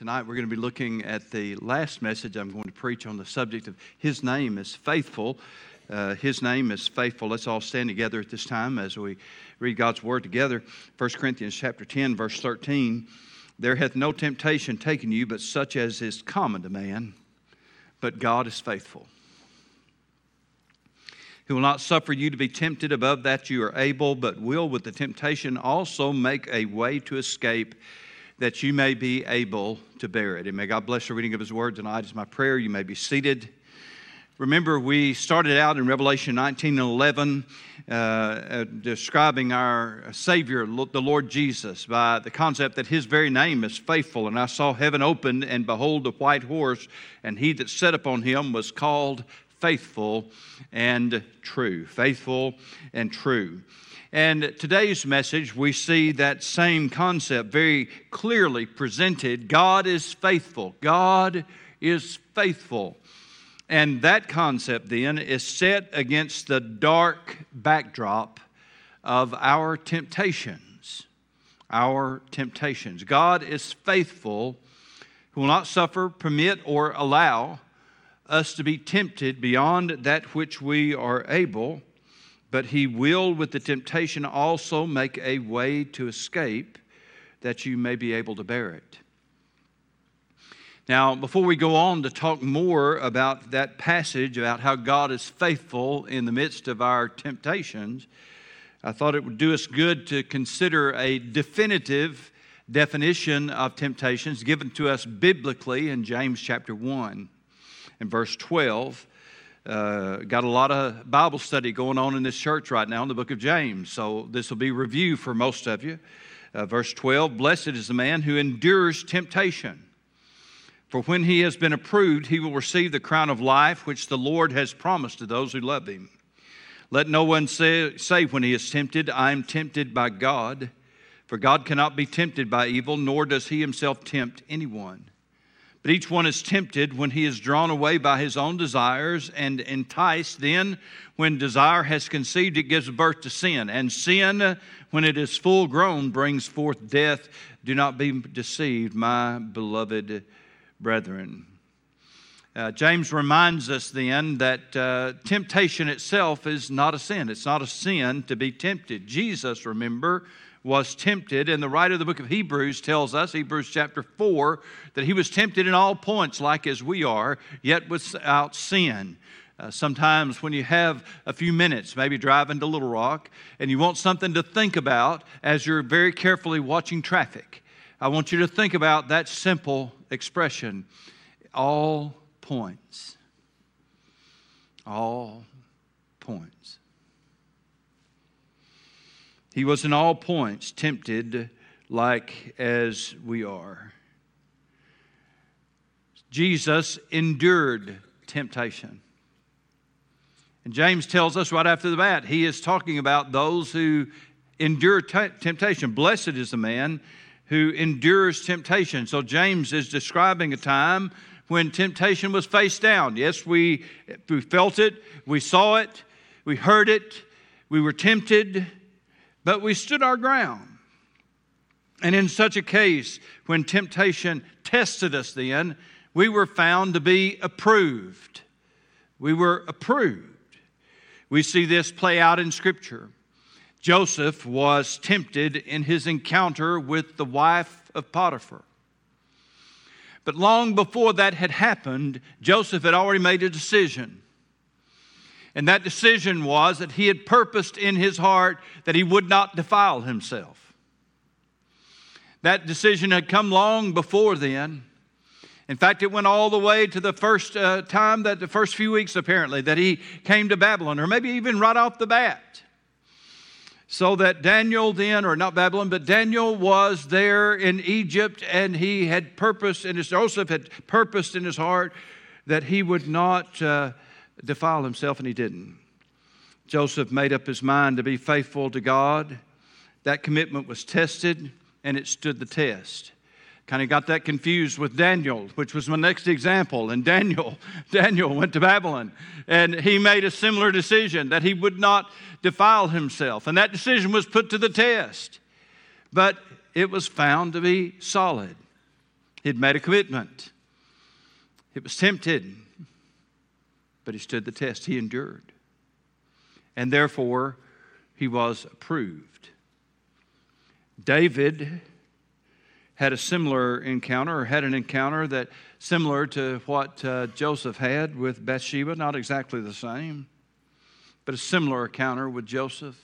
Tonight we're going to be looking at the last message I'm going to preach on the subject of His name is faithful. Uh, his name is faithful. Let's all stand together at this time as we read God's word together. 1 Corinthians chapter 10, verse 13. There hath no temptation taken you, but such as is common to man. But God is faithful, who will not suffer you to be tempted above that you are able, but will with the temptation also make a way to escape that you may be able to bear it. And may God bless the reading of His word tonight. Is my prayer. You may be seated. Remember, we started out in Revelation 19 and 11 uh, uh, describing our Savior, the Lord Jesus, by the concept that His very name is faithful. And I saw heaven opened, and behold, a white horse, and he that sat upon him was called faithful and true. Faithful and true. And today's message, we see that same concept very clearly presented. God is faithful. God is faithful. And that concept then is set against the dark backdrop of our temptations. Our temptations. God is faithful, who will not suffer, permit, or allow us to be tempted beyond that which we are able but he will, with the temptation, also make a way to escape that you may be able to bear it. Now, before we go on to talk more about that passage, about how God is faithful in the midst of our temptations, I thought it would do us good to consider a definitive definition of temptations given to us biblically in James chapter 1 and verse 12. Uh, got a lot of Bible study going on in this church right now in the book of James. So this will be review for most of you. Uh, verse 12 Blessed is the man who endures temptation. For when he has been approved, he will receive the crown of life which the Lord has promised to those who love him. Let no one say, say when he is tempted, I am tempted by God. For God cannot be tempted by evil, nor does he himself tempt anyone. But each one is tempted when he is drawn away by his own desires and enticed. Then, when desire has conceived, it gives birth to sin. And sin, when it is full grown, brings forth death. Do not be deceived, my beloved brethren. Uh, James reminds us then that uh, temptation itself is not a sin. It's not a sin to be tempted. Jesus, remember, was tempted. And the writer of the book of Hebrews tells us, Hebrews chapter 4, that he was tempted in all points, like as we are, yet without sin. Uh, sometimes when you have a few minutes, maybe driving to Little Rock, and you want something to think about as you're very carefully watching traffic, I want you to think about that simple expression all points. All points. He was in all points tempted like as we are. Jesus endured temptation. And James tells us right after the bat, he is talking about those who endure t- temptation. Blessed is the man who endures temptation. So James is describing a time when temptation was faced down. Yes, we, we felt it, we saw it, we heard it, we were tempted, but we stood our ground. And in such a case, when temptation tested us, then, we were found to be approved. We were approved. We see this play out in Scripture. Joseph was tempted in his encounter with the wife of Potiphar. But long before that had happened, Joseph had already made a decision. And that decision was that he had purposed in his heart that he would not defile himself. That decision had come long before then. In fact, it went all the way to the first uh, time that the first few weeks, apparently, that he came to Babylon, or maybe even right off the bat. So that Daniel then, or not Babylon, but Daniel was there in Egypt, and he had purposed, and Joseph had purposed in his heart that he would not. Uh, defile himself, and he didn't. Joseph made up his mind to be faithful to God. That commitment was tested, and it stood the test. Kind of got that confused with Daniel, which was my next example. And Daniel, Daniel went to Babylon, and he made a similar decision that he would not defile himself. And that decision was put to the test. But it was found to be solid. He'd made a commitment. It was tempted, but he stood the test. He endured. And therefore, he was approved. David had a similar encounter, or had an encounter that similar to what uh, Joseph had with Bathsheba, not exactly the same, but a similar encounter with Joseph.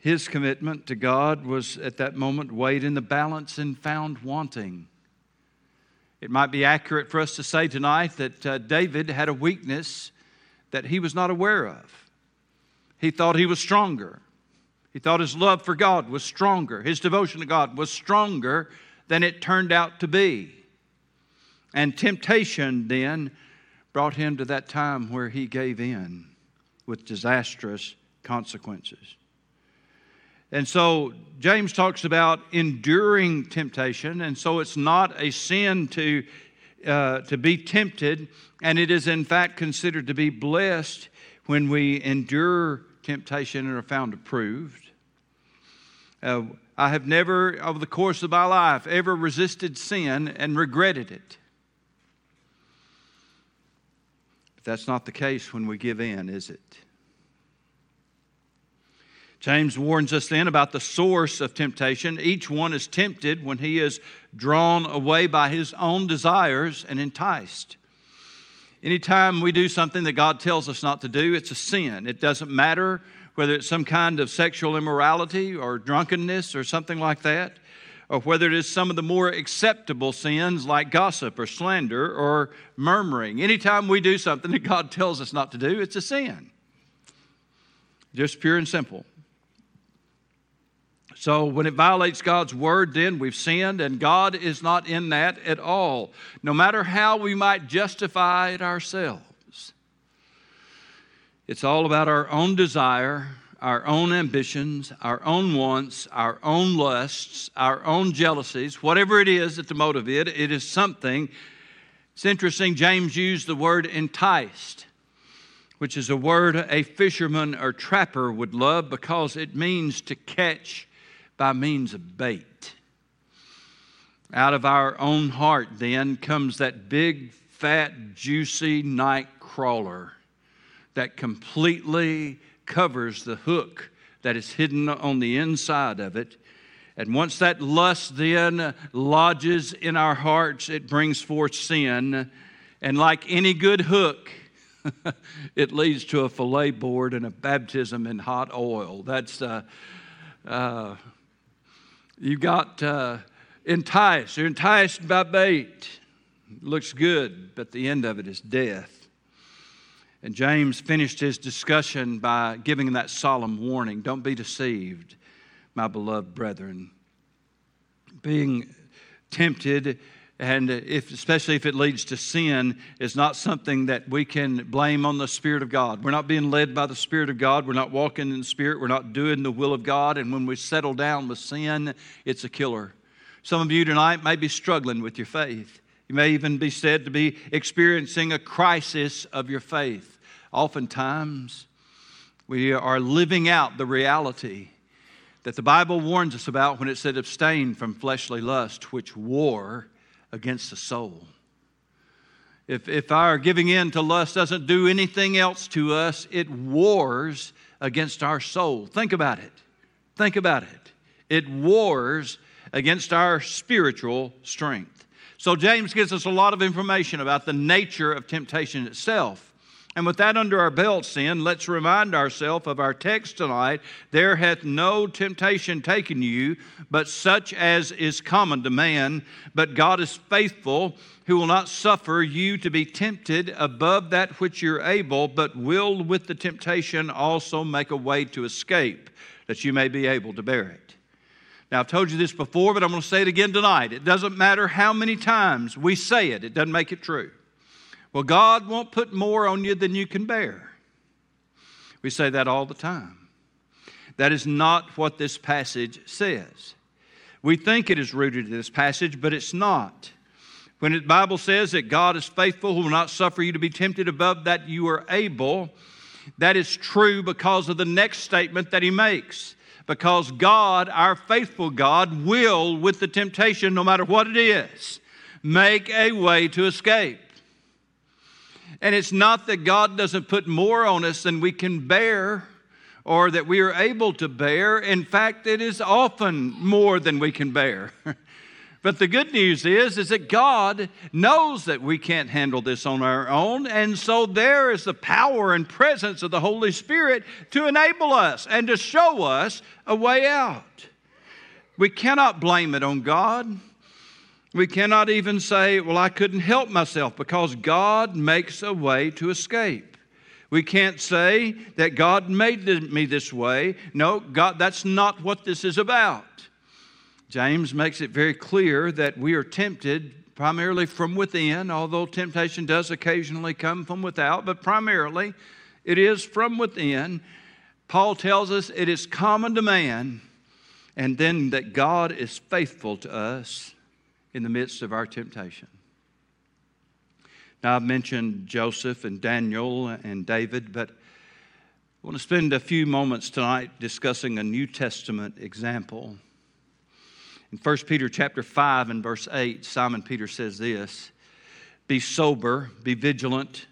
His commitment to God was at that moment weighed in the balance and found wanting. It might be accurate for us to say tonight that uh, David had a weakness that he was not aware of. He thought he was stronger. He thought his love for God was stronger. His devotion to God was stronger than it turned out to be. And temptation then brought him to that time where he gave in with disastrous consequences. And so James talks about enduring temptation, and so it's not a sin to, uh, to be tempted, and it is in fact considered to be blessed when we endure temptation and are found approved. Uh, I have never, over the course of my life, ever resisted sin and regretted it. But that's not the case when we give in, is it? James warns us then about the source of temptation. Each one is tempted when he is drawn away by his own desires and enticed. Anytime we do something that God tells us not to do, it's a sin. It doesn't matter whether it's some kind of sexual immorality or drunkenness or something like that, or whether it is some of the more acceptable sins like gossip or slander or murmuring. Anytime we do something that God tells us not to do, it's a sin. Just pure and simple. So when it violates God's word, then we've sinned, and God is not in that at all, no matter how we might justify it ourselves. It's all about our own desire, our own ambitions, our own wants, our own lusts, our own jealousies, whatever it is that the motive it, it is something. It's interesting, James used the word enticed which is a word a fisherman or trapper would love because it means to catch by means of bait. Out of our own heart, then, comes that big, fat, juicy night crawler that completely covers the hook that is hidden on the inside of it. And once that lust then lodges in our hearts, it brings forth sin. And like any good hook, it leads to a fillet board and a baptism in hot oil. That's uh, uh, you got uh, enticed. You're enticed by bait. Looks good, but the end of it is death. And James finished his discussion by giving that solemn warning don't be deceived, my beloved brethren. Being tempted and if, especially if it leads to sin, is not something that we can blame on the Spirit of God. We're not being led by the Spirit of God. We're not walking in the Spirit. We're not doing the will of God. And when we settle down with sin, it's a killer. Some of you tonight may be struggling with your faith. You may even be said to be experiencing a crisis of your faith. Oftentimes, we are living out the reality that the Bible warns us about when it said, abstain from fleshly lust, which war against the soul. If, if our giving in to lust doesn't do anything else to us, it wars against our soul. Think about it. Think about it. It wars against our spiritual strength. So, James gives us a lot of information about the nature of temptation itself. And with that under our belts, then, let's remind ourselves of our text tonight. There hath no temptation taken you, but such as is common to man. But God is faithful, who will not suffer you to be tempted above that which you're able, but will with the temptation also make a way to escape, that you may be able to bear it. Now, I've told you this before, but I'm going to say it again tonight. It doesn't matter how many times we say it, it doesn't make it true. Well, God won't put more on you than you can bear. We say that all the time. That is not what this passage says. We think it is rooted in this passage, but it's not. When the Bible says that God is faithful, who will not suffer you to be tempted above that you are able, that is true because of the next statement that he makes. Because God, our faithful God, will, with the temptation, no matter what it is, make a way to escape. And it's not that God doesn't put more on us than we can bear or that we are able to bear. In fact, it is often more than we can bear. But the good news is, is that God knows that we can't handle this on our own, and so there is the power and presence of the Holy Spirit to enable us and to show us a way out. We cannot blame it on God. We cannot even say, Well, I couldn't help myself because God makes a way to escape. We can't say that God made me this way. No, God, that's not what this is about. James makes it very clear that we are tempted primarily from within, although temptation does occasionally come from without, but primarily it is from within. Paul tells us it is common to man, and then that God is faithful to us in the midst of our temptation. Now, I've mentioned Joseph and Daniel and David, but I want to spend a few moments tonight discussing a New Testament example in 1 Peter chapter 5 and verse 8, Simon Peter says this Be sober, be vigilant,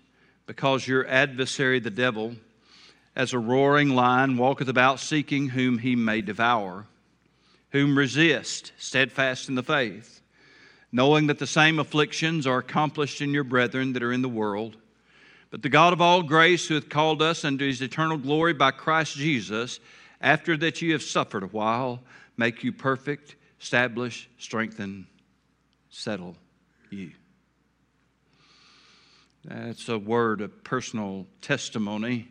because your adversary, the devil, as a roaring lion, walketh about seeking whom he may devour, whom resist, steadfast in the faith, knowing that the same afflictions are accomplished in your brethren that are in the world. But the God of all grace, who hath called us unto his eternal glory by Christ Jesus, after that ye have suffered a while, make you perfect establish, strengthen, settle you. That's a word of personal testimony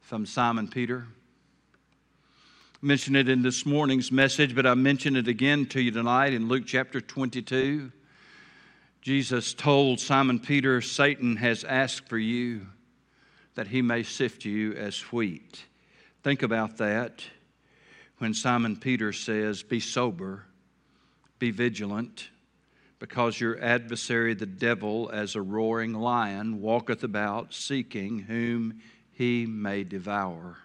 from Simon Peter. Mentioned it in this morning's message, but I mention it again to you tonight in Luke chapter 22. Jesus told Simon Peter, Satan has asked for you that he may sift you as wheat. Think about that when Simon Peter says, Be sober be vigilant, because your adversary, the devil, as a roaring lion, walketh about seeking whom he may devour.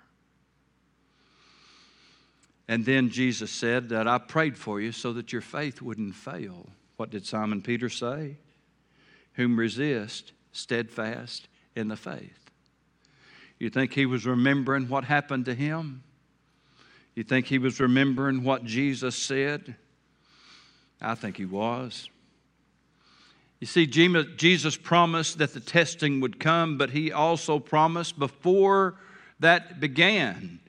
And then Jesus said that I prayed for you so that your faith wouldn't fail. What did Simon Peter say? Whom resist, steadfast in the faith. You think he was remembering what happened to him? You think he was remembering what Jesus said? I think he was. You see, Jesus promised that the testing would come, but he also promised before that began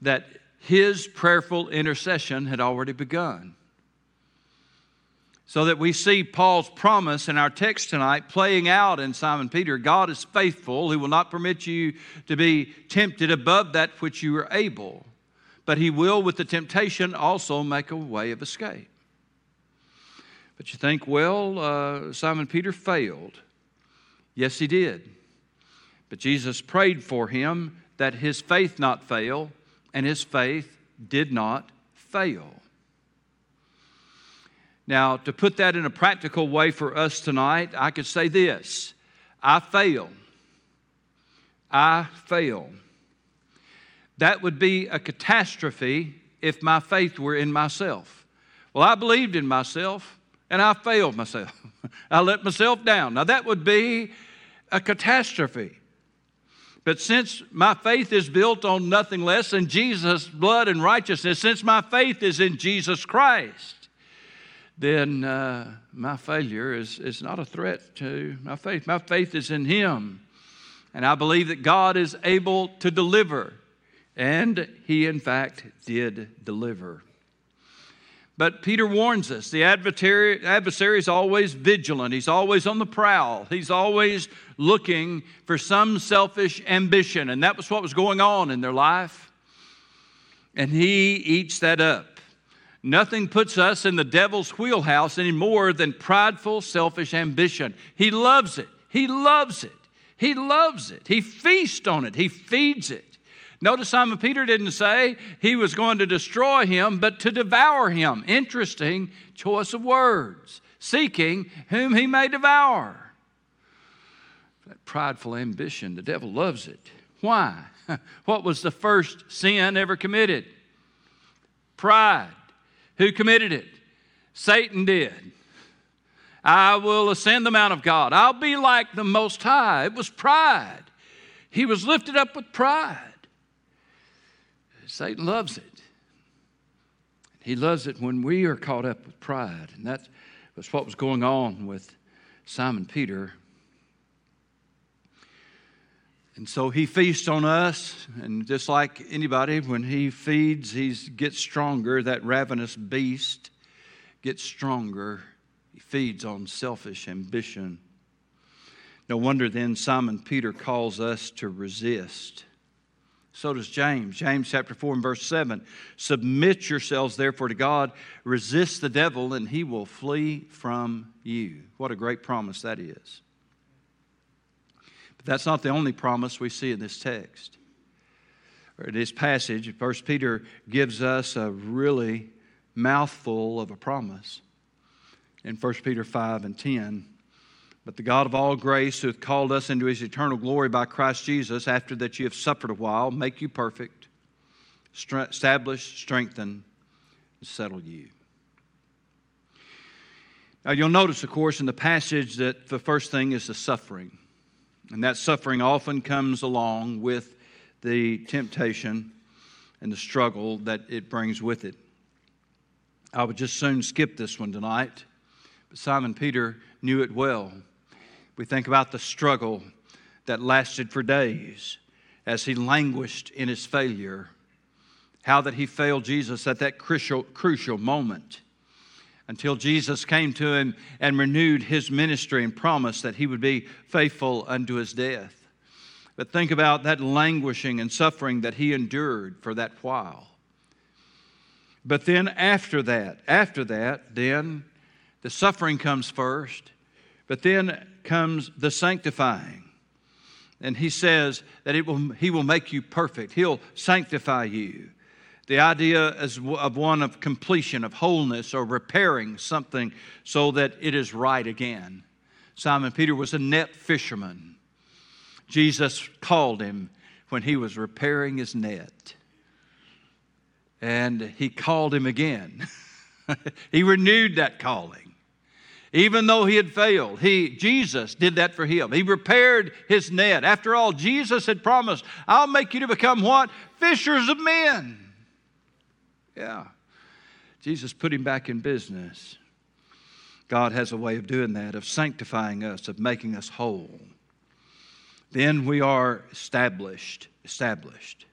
that his prayerful intercession had already begun. So that we see Paul's promise in our text tonight playing out in Simon Peter. God is faithful. He will not permit you to be tempted above that which you are able, but He will, with the temptation, also make a way of escape. But you think, well, uh, Simon Peter failed. Yes, he did. But Jesus prayed for him that his faith not fail, and his faith did not fail. Now, to put that in a practical way for us tonight, I could say this I fail. I fail. That would be a catastrophe if my faith were in myself. Well, I believed in myself and I failed myself. I let myself down. Now, that would be a catastrophe. But since my faith is built on nothing less than Jesus' blood and righteousness, since my faith is in Jesus Christ, then uh, my failure is, is not a threat to my faith. My faith is in Him. And I believe that God is able to deliver. And He, in fact, did deliver. But Peter warns us the adversary, is always vigilant. He's always on the prowl. He's always looking for some selfish ambition. And that was what was going on in their life. And he eats that up. Nothing puts us in the devil's wheelhouse any more than prideful, selfish ambition. He loves it. He loves it. He loves it. He feasts on it. He feeds it. Notice Simon Peter didn't say he was going to destroy him, but to devour him. Interesting choice of words. Seeking whom he may devour. That prideful ambition, the devil loves it. Why? What was the first sin ever committed? Pride. Who committed it? Satan did. I will ascend the Mount of God. I'll be like the Most High. It was pride. He was lifted up with pride. Satan loves it. He loves it when we are caught up with pride. And that was what was going on with Simon Peter. And so he feasts on us, and just like anybody, when he feeds, he gets stronger. That ravenous beast gets stronger. He feeds on selfish ambition. No wonder then Simon Peter calls us to resist. So does James. James chapter 4 and verse 7. Submit yourselves therefore to God, resist the devil, and he will flee from you. What a great promise that is. But that's not the only promise we see in this text. Or this passage, First Peter gives us a really mouthful of a promise. In 1 Peter 5 and 10, but the God of all grace, who hath called us into his eternal glory by Christ Jesus, after that you have suffered a while, make you perfect, establish, strengthen, and settle you. Now, you'll notice, of course, in the passage that the first thing is the suffering. And that suffering often comes along with the temptation and the struggle that it brings with it. I would just soon skip this one tonight, but Simon Peter knew it well. We think about the struggle that lasted for days as he languished in his failure, how that he failed Jesus at that crucial, crucial moment until Jesus came to him and renewed his ministry and promised that he would be faithful unto his death. But think about that languishing and suffering that he endured for that while. But then after that, after that, then the suffering comes first, but then comes the sanctifying. And he says that it will, he will make you perfect. He'll sanctify you. The idea is of one of completion, of wholeness, or repairing something so that it is right again. Simon Peter was a net fisherman. Jesus called him when he was repairing his net. And he called him again. he renewed that calling. Even though he had failed, he, Jesus did that for him. He repaired his net. After all, Jesus had promised, I'll make you to become what? Fishers of men. Yeah. Jesus put him back in business. God has a way of doing that, of sanctifying us, of making us whole. Then we are established. Established.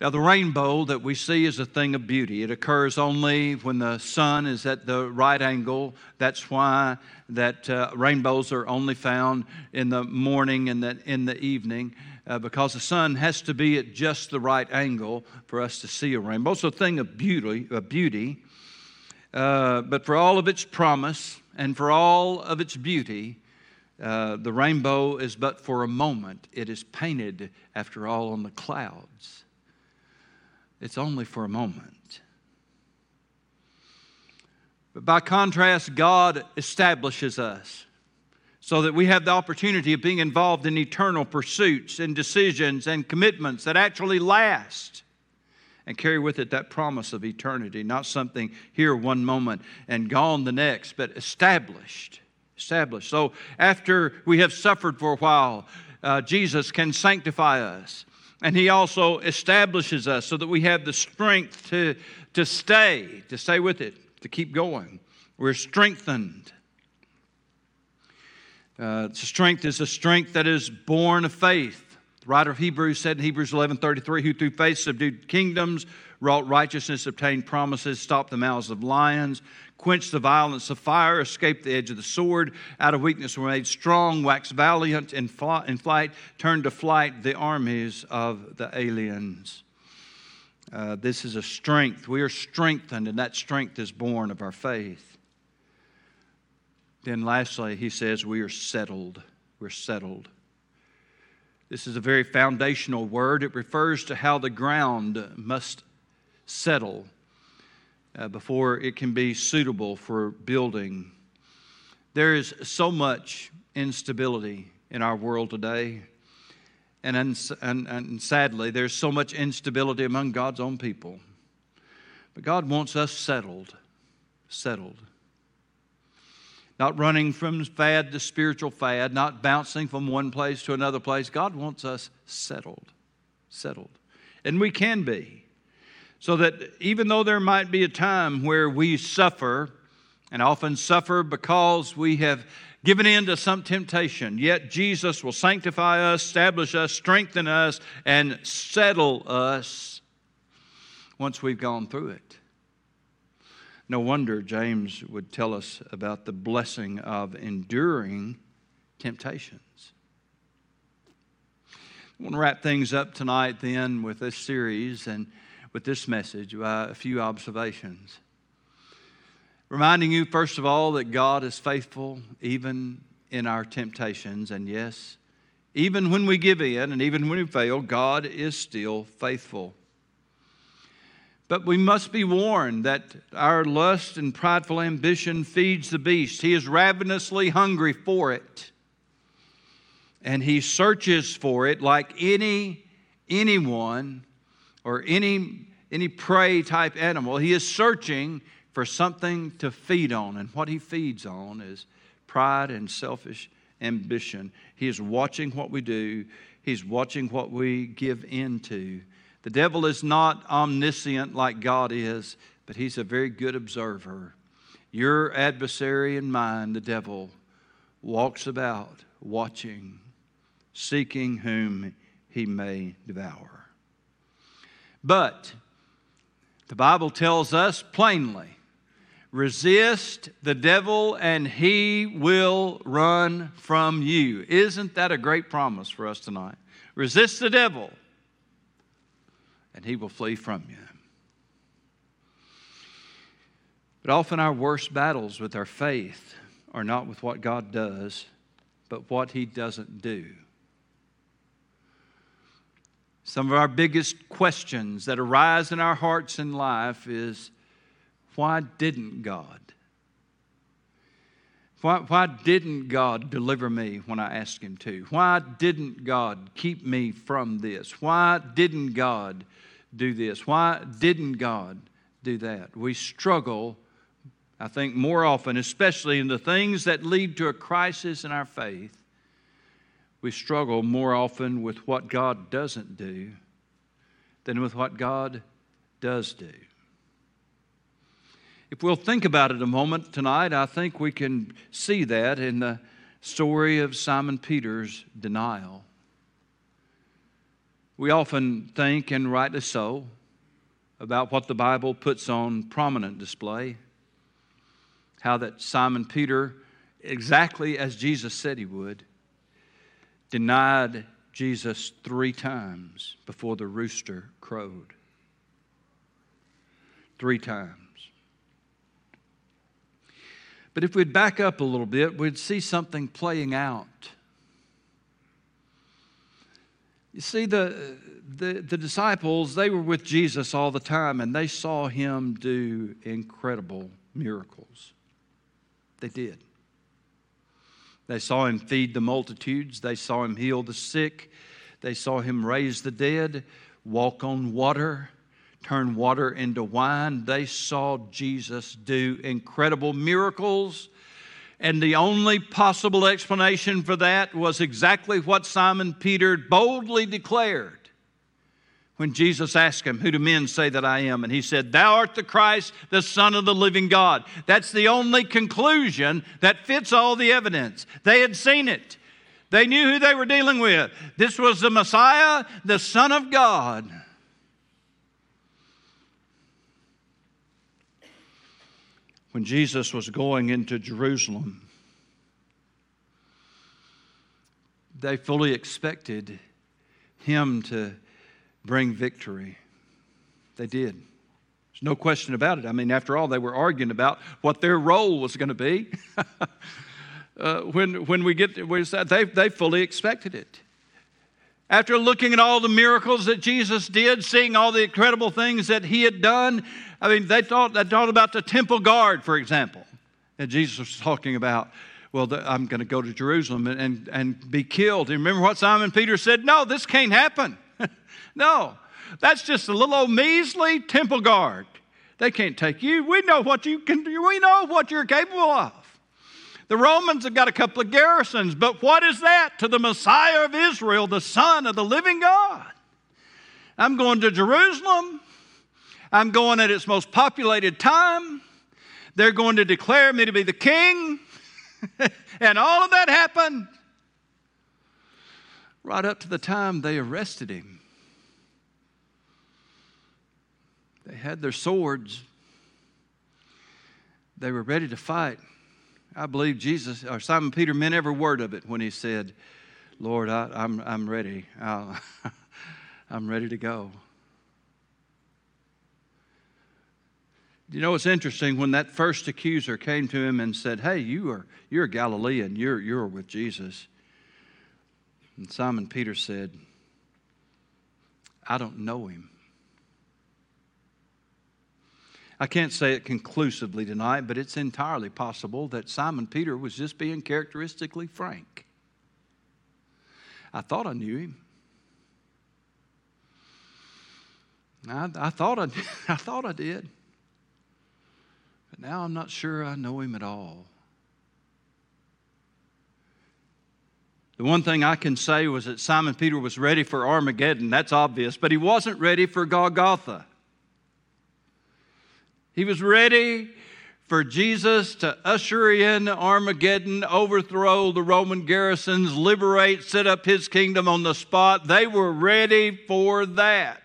Now, the rainbow that we see is a thing of beauty. It occurs only when the sun is at the right angle. That's why that uh, rainbows are only found in the morning and the, in the evening, uh, because the sun has to be at just the right angle for us to see a rainbow. It's a thing of beauty, of beauty. Uh, but for all of its promise and for all of its beauty, uh, the rainbow is but for a moment. It is painted, after all, on the clouds it's only for a moment. But by contrast, God establishes us so that we have the opportunity of being involved in eternal pursuits and decisions and commitments that actually last and carry with it that promise of eternity, not something here one moment and gone the next, but established. Established. So after we have suffered for a while, uh, Jesus can sanctify us. And He also establishes us so that we have the strength to, to stay, to stay with it, to keep going. We're strengthened. Uh, strength is a strength that is born of faith. The writer of Hebrews said in Hebrews 11:33, "Who through faith subdued kingdoms, wrought righteousness, obtained promises, stopped the mouths of lions, quenched the violence of fire, escaped the edge of the sword, out of weakness were made strong, waxed valiant in, in flight, turned to flight the armies of the aliens. Uh, this is a strength. We are strengthened, and that strength is born of our faith. Then, lastly, he says, We are settled. We're settled. This is a very foundational word. It refers to how the ground must settle uh, before it can be suitable for building. There is so much instability in our world today. And, and, and sadly, there's so much instability among God's own people. But God wants us settled, settled. Not running from fad to spiritual fad, not bouncing from one place to another place. God wants us settled, settled. And we can be. So that even though there might be a time where we suffer, and often suffer because we have given in to some temptation, yet Jesus will sanctify us, establish us, strengthen us, and settle us once we've gone through it. No wonder James would tell us about the blessing of enduring temptations. I want to wrap things up tonight then with this series and with this message by a few observations. Reminding you, first of all, that God is faithful even in our temptations. And yes, even when we give in and even when we fail, God is still faithful. But we must be warned that our lust and prideful ambition feeds the beast. He is ravenously hungry for it. And he searches for it like any anyone or any any prey type animal. He is searching for something to feed on. And what he feeds on is pride and selfish ambition. He is watching what we do, he's watching what we give into. The devil is not omniscient like God is, but he's a very good observer. Your adversary and mine, the devil, walks about watching, seeking whom he may devour. But the Bible tells us plainly Resist the devil and he will run from you. Isn't that a great promise for us tonight? Resist the devil and he will flee from you. But often our worst battles with our faith are not with what God does, but what he doesn't do. Some of our biggest questions that arise in our hearts in life is why didn't God? Why, why didn't God deliver me when I asked Him to? Why didn't God keep me from this? Why didn't God do this? Why didn't God do that? We struggle, I think, more often, especially in the things that lead to a crisis in our faith. We struggle more often with what God doesn't do than with what God does do. If we'll think about it a moment tonight, I think we can see that in the story of Simon Peter's denial. We often think, and rightly so, about what the Bible puts on prominent display. How that Simon Peter, exactly as Jesus said he would, denied Jesus three times before the rooster crowed. Three times. But if we'd back up a little bit, we'd see something playing out. You see, the, the, the, disciples, they were with Jesus all the time and they saw him do incredible miracles. They did. They saw him feed the multitudes, they saw him heal the sick, they saw him raise the dead, walk on water turn water into wine. They saw Jesus do incredible miracles. And the only possible explanation for that was exactly what Simon Peter boldly declared when Jesus asked him, Who do men say that I am? And he said, Thou art the Christ, the Son of the living God. That's the only conclusion that fits all the evidence. They had seen it, they knew who they were dealing with. This was the Messiah, the Son of God. when Jesus was going into Jerusalem, they fully expected him to bring victory. They did. There's no question about it. I mean, after all, they were arguing about what their role was going to be. uh, when, when we get to, they, they fully expected it. After looking at all the miracles that Jesus did, seeing all the incredible things that he had done, I mean, they thought, they thought about the temple guard, for example. And Jesus was talking about, well, I'm going to go to Jerusalem and, and, and be killed. And remember what Simon Peter said? No, this can't happen. no, that's just a little old measly temple guard. They can't take you. We know what you can do. We know what you're capable of. The Romans have got a couple of garrisons, but what is that to the Messiah of Israel, the Son of the living God? I'm going to Jerusalem. I'm going at its most populated time. They're going to declare me to be the king. and all of that happened right up to the time they arrested him. They had their swords. They were ready to fight. I believe Jesus or Simon Peter meant every word of it when he said, Lord, I, am I'm, I'm ready. I'm ready to go. You know, it's interesting when that first accuser came to him and said, Hey, you are, you're a Galilean, you're, you're with Jesus. And Simon Peter said, I don't know him. I can't say it conclusively tonight, but it's entirely possible that Simon Peter was just being characteristically frank. I thought I knew him. I, I, thought I, I thought I did. But now I'm not sure I know him at all. The one thing I can say was that Simon Peter was ready for Armageddon. That's obvious, but he wasn't ready for Golgotha. He was ready for Jesus to usher in Armageddon, overthrow the Roman garrisons, liberate, set up his kingdom on the spot. They were ready for that.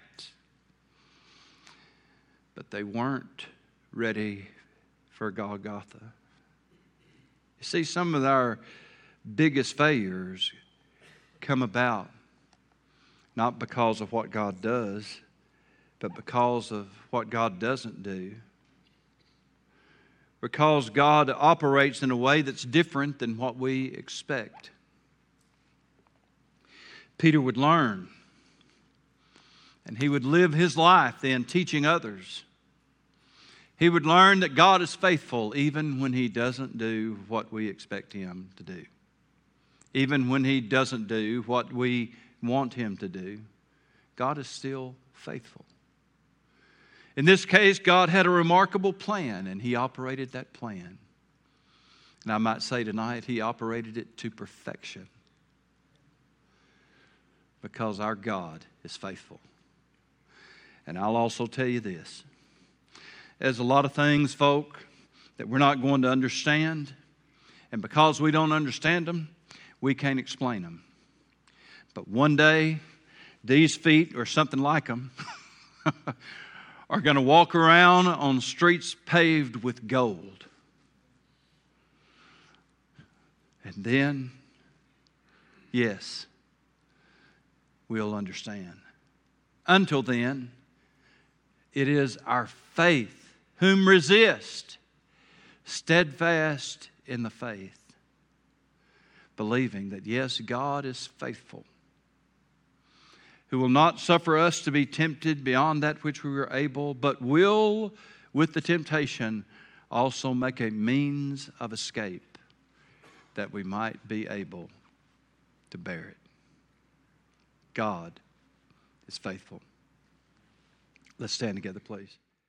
But they weren't ready for Golgotha. You see, some of our biggest failures come about not because of what God does, but because of what God doesn't do because God operates in a way that's different than what we expect. Peter would learn, and he would live his life then teaching others. He would learn that God is faithful even when he doesn't do what we expect him to do, even when he doesn't do what we want him to do. God is still faithful. In this case, God had a remarkable plan, and He operated that plan. And I might say tonight, He operated it to perfection because our God is faithful. And I'll also tell you this there's a lot of things, folk, that we're not going to understand. And because we don't understand them, we can't explain them. But one day, these feet or something like them are going to walk around on streets paved with gold. And then, yes, we'll understand. Until then, it is our faith whom resist, steadfast in the faith, believing that, yes, God is faithful who will not suffer us to be tempted beyond that which we are able, but will, with the temptation, also make a means of escape that we might be able to bear it. God is faithful. Let's stand together, please.